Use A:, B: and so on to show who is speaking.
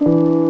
A: Música